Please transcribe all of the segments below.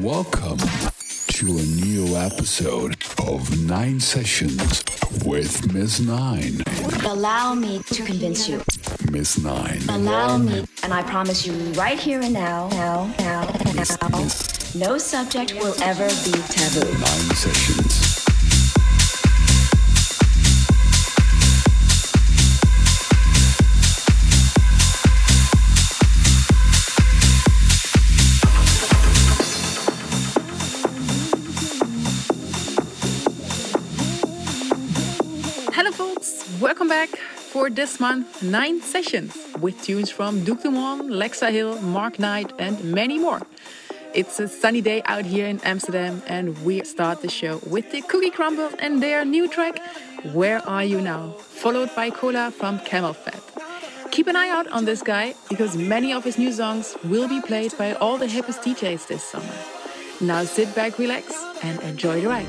Welcome to a new episode of Nine Sessions with Ms. Nine. Allow me to convince you. Miss Nine. Allow me, and I promise you right here and now, now, now, now, no subject will ever be taboo. Nine Sessions. Welcome back for this month nine sessions with tunes from Duke Dumont, Lexa Hill, Mark Knight, and many more. It's a sunny day out here in Amsterdam, and we start the show with the Cookie Crumble and their new track, Where Are You Now? followed by Cola from CamelPhat. Keep an eye out on this guy because many of his new songs will be played by all the hippest DJs this summer. Now sit back, relax, and enjoy the ride.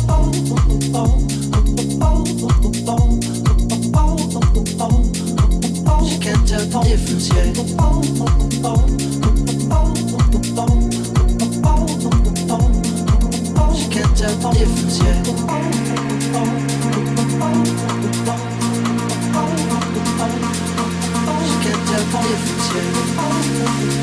She kept up with you.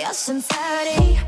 your sincerity.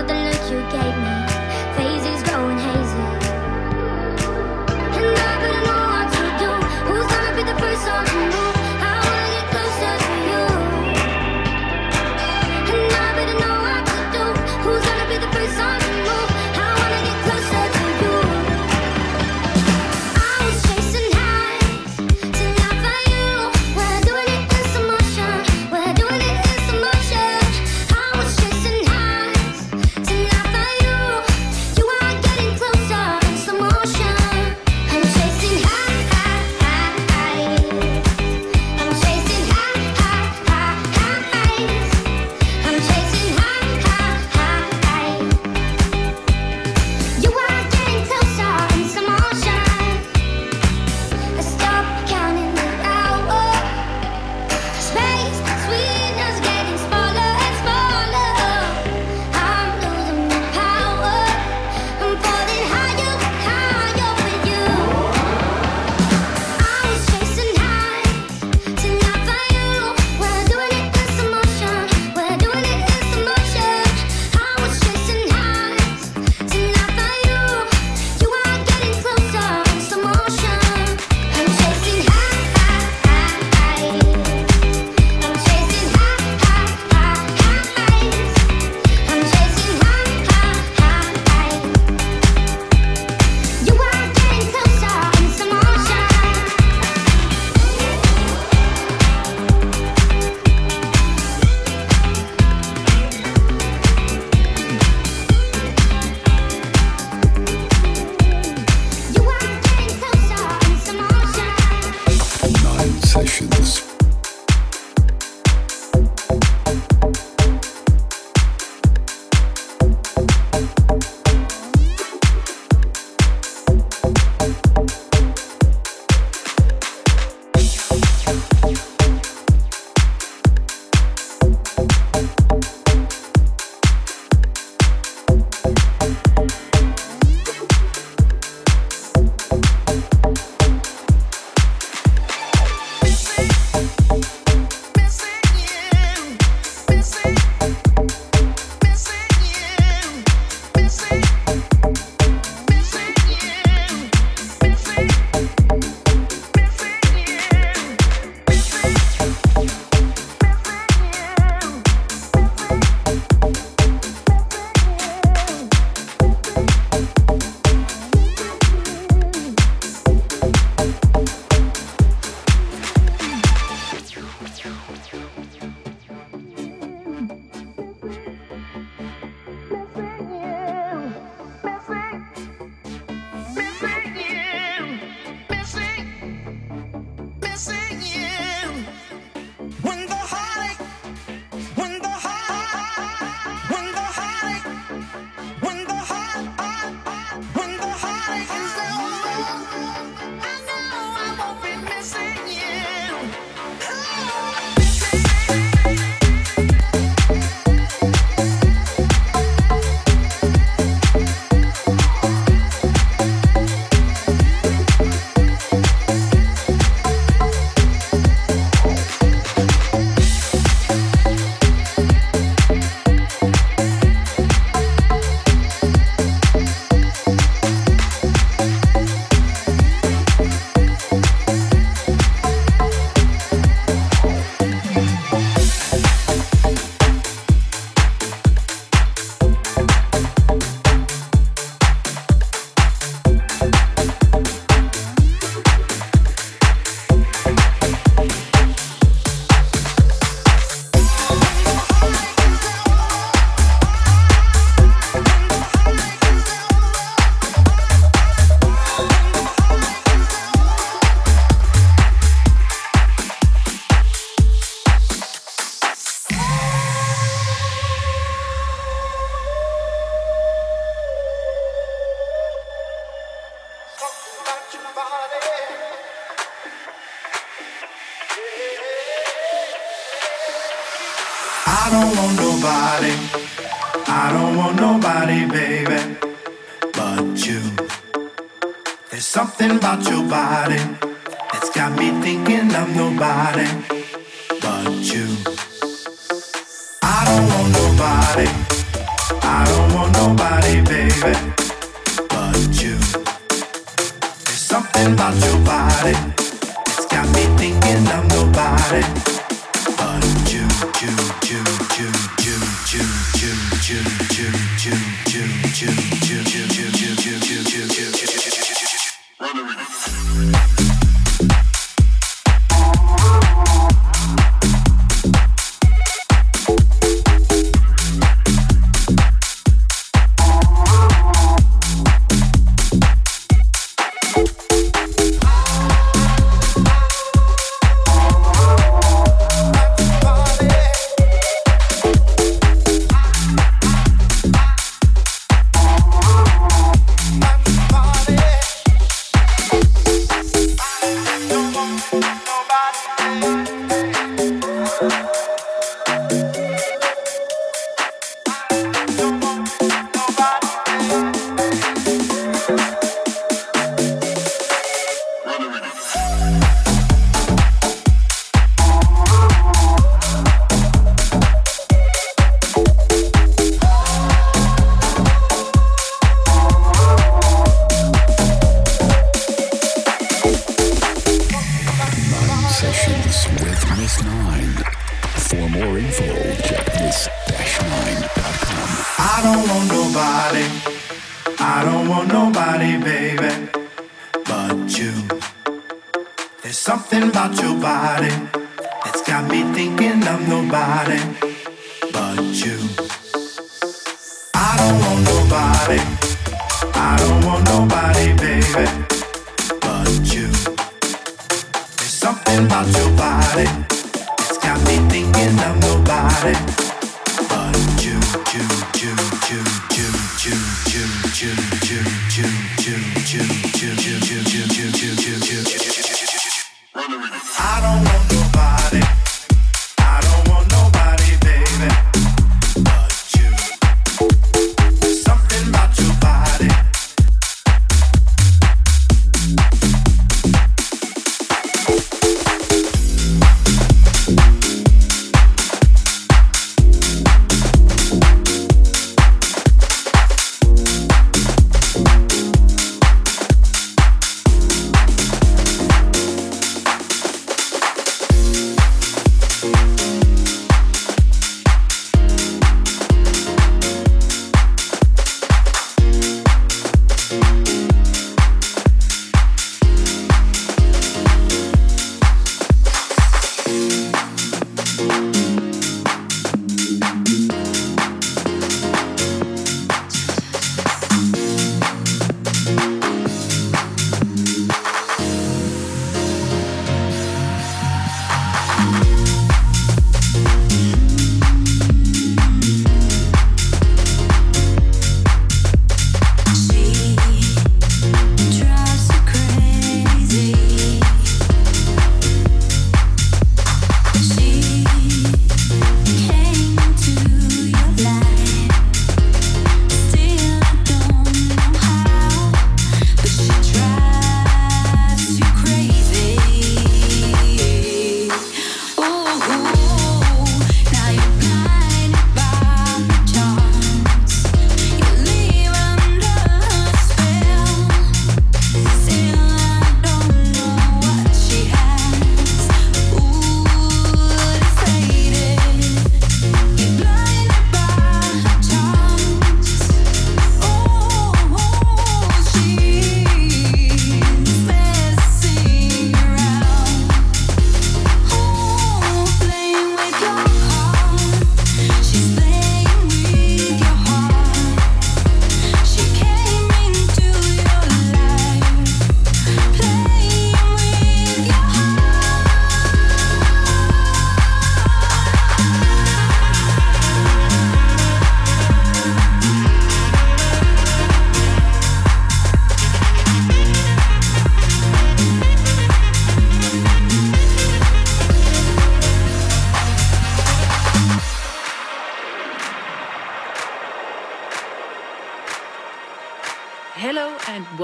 all the look you gave me. Phases. sessions.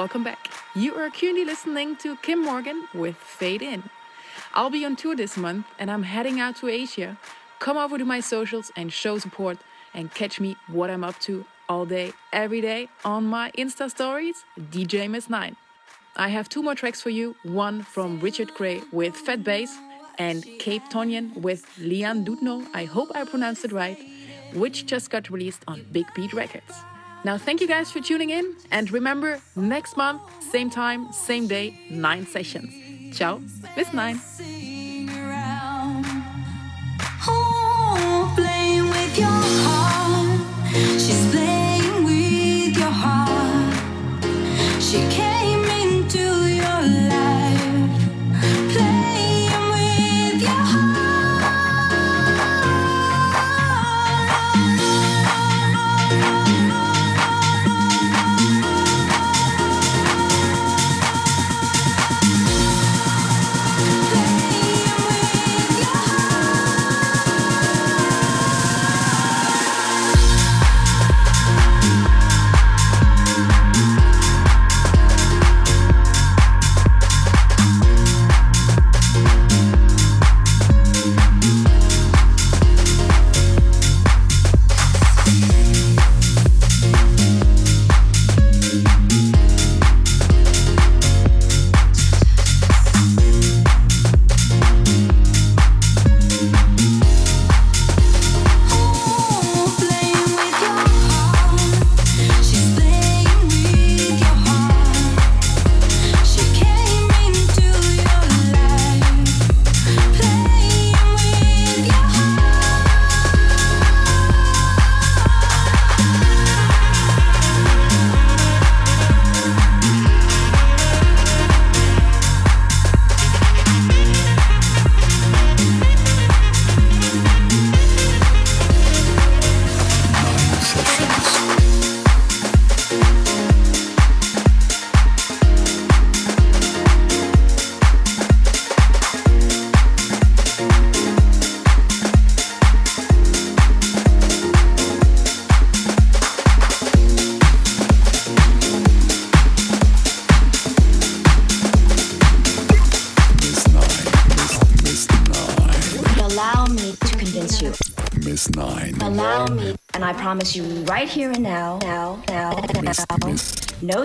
Welcome back. You are currently listening to Kim Morgan with Fade In. I'll be on tour this month and I'm heading out to Asia. Come over to my socials and show support and catch me what I'm up to all day, every day on my Insta stories, DJ Miss 9. I have two more tracks for you one from Richard Grey with Fat Bass and Cape Tonyan with Lian Dudno, I hope I pronounced it right, which just got released on Big Beat Records. Now, thank you guys for tuning in, and remember, next month, same time, same day, nine sessions. Ciao, Miss Nine. Sing around.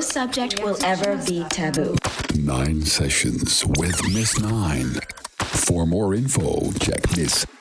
Subject will ever be taboo. Nine Sessions with Miss Nine. For more info, check miss-nine.com.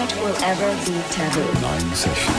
subject will ever be taboo. Nine sessions.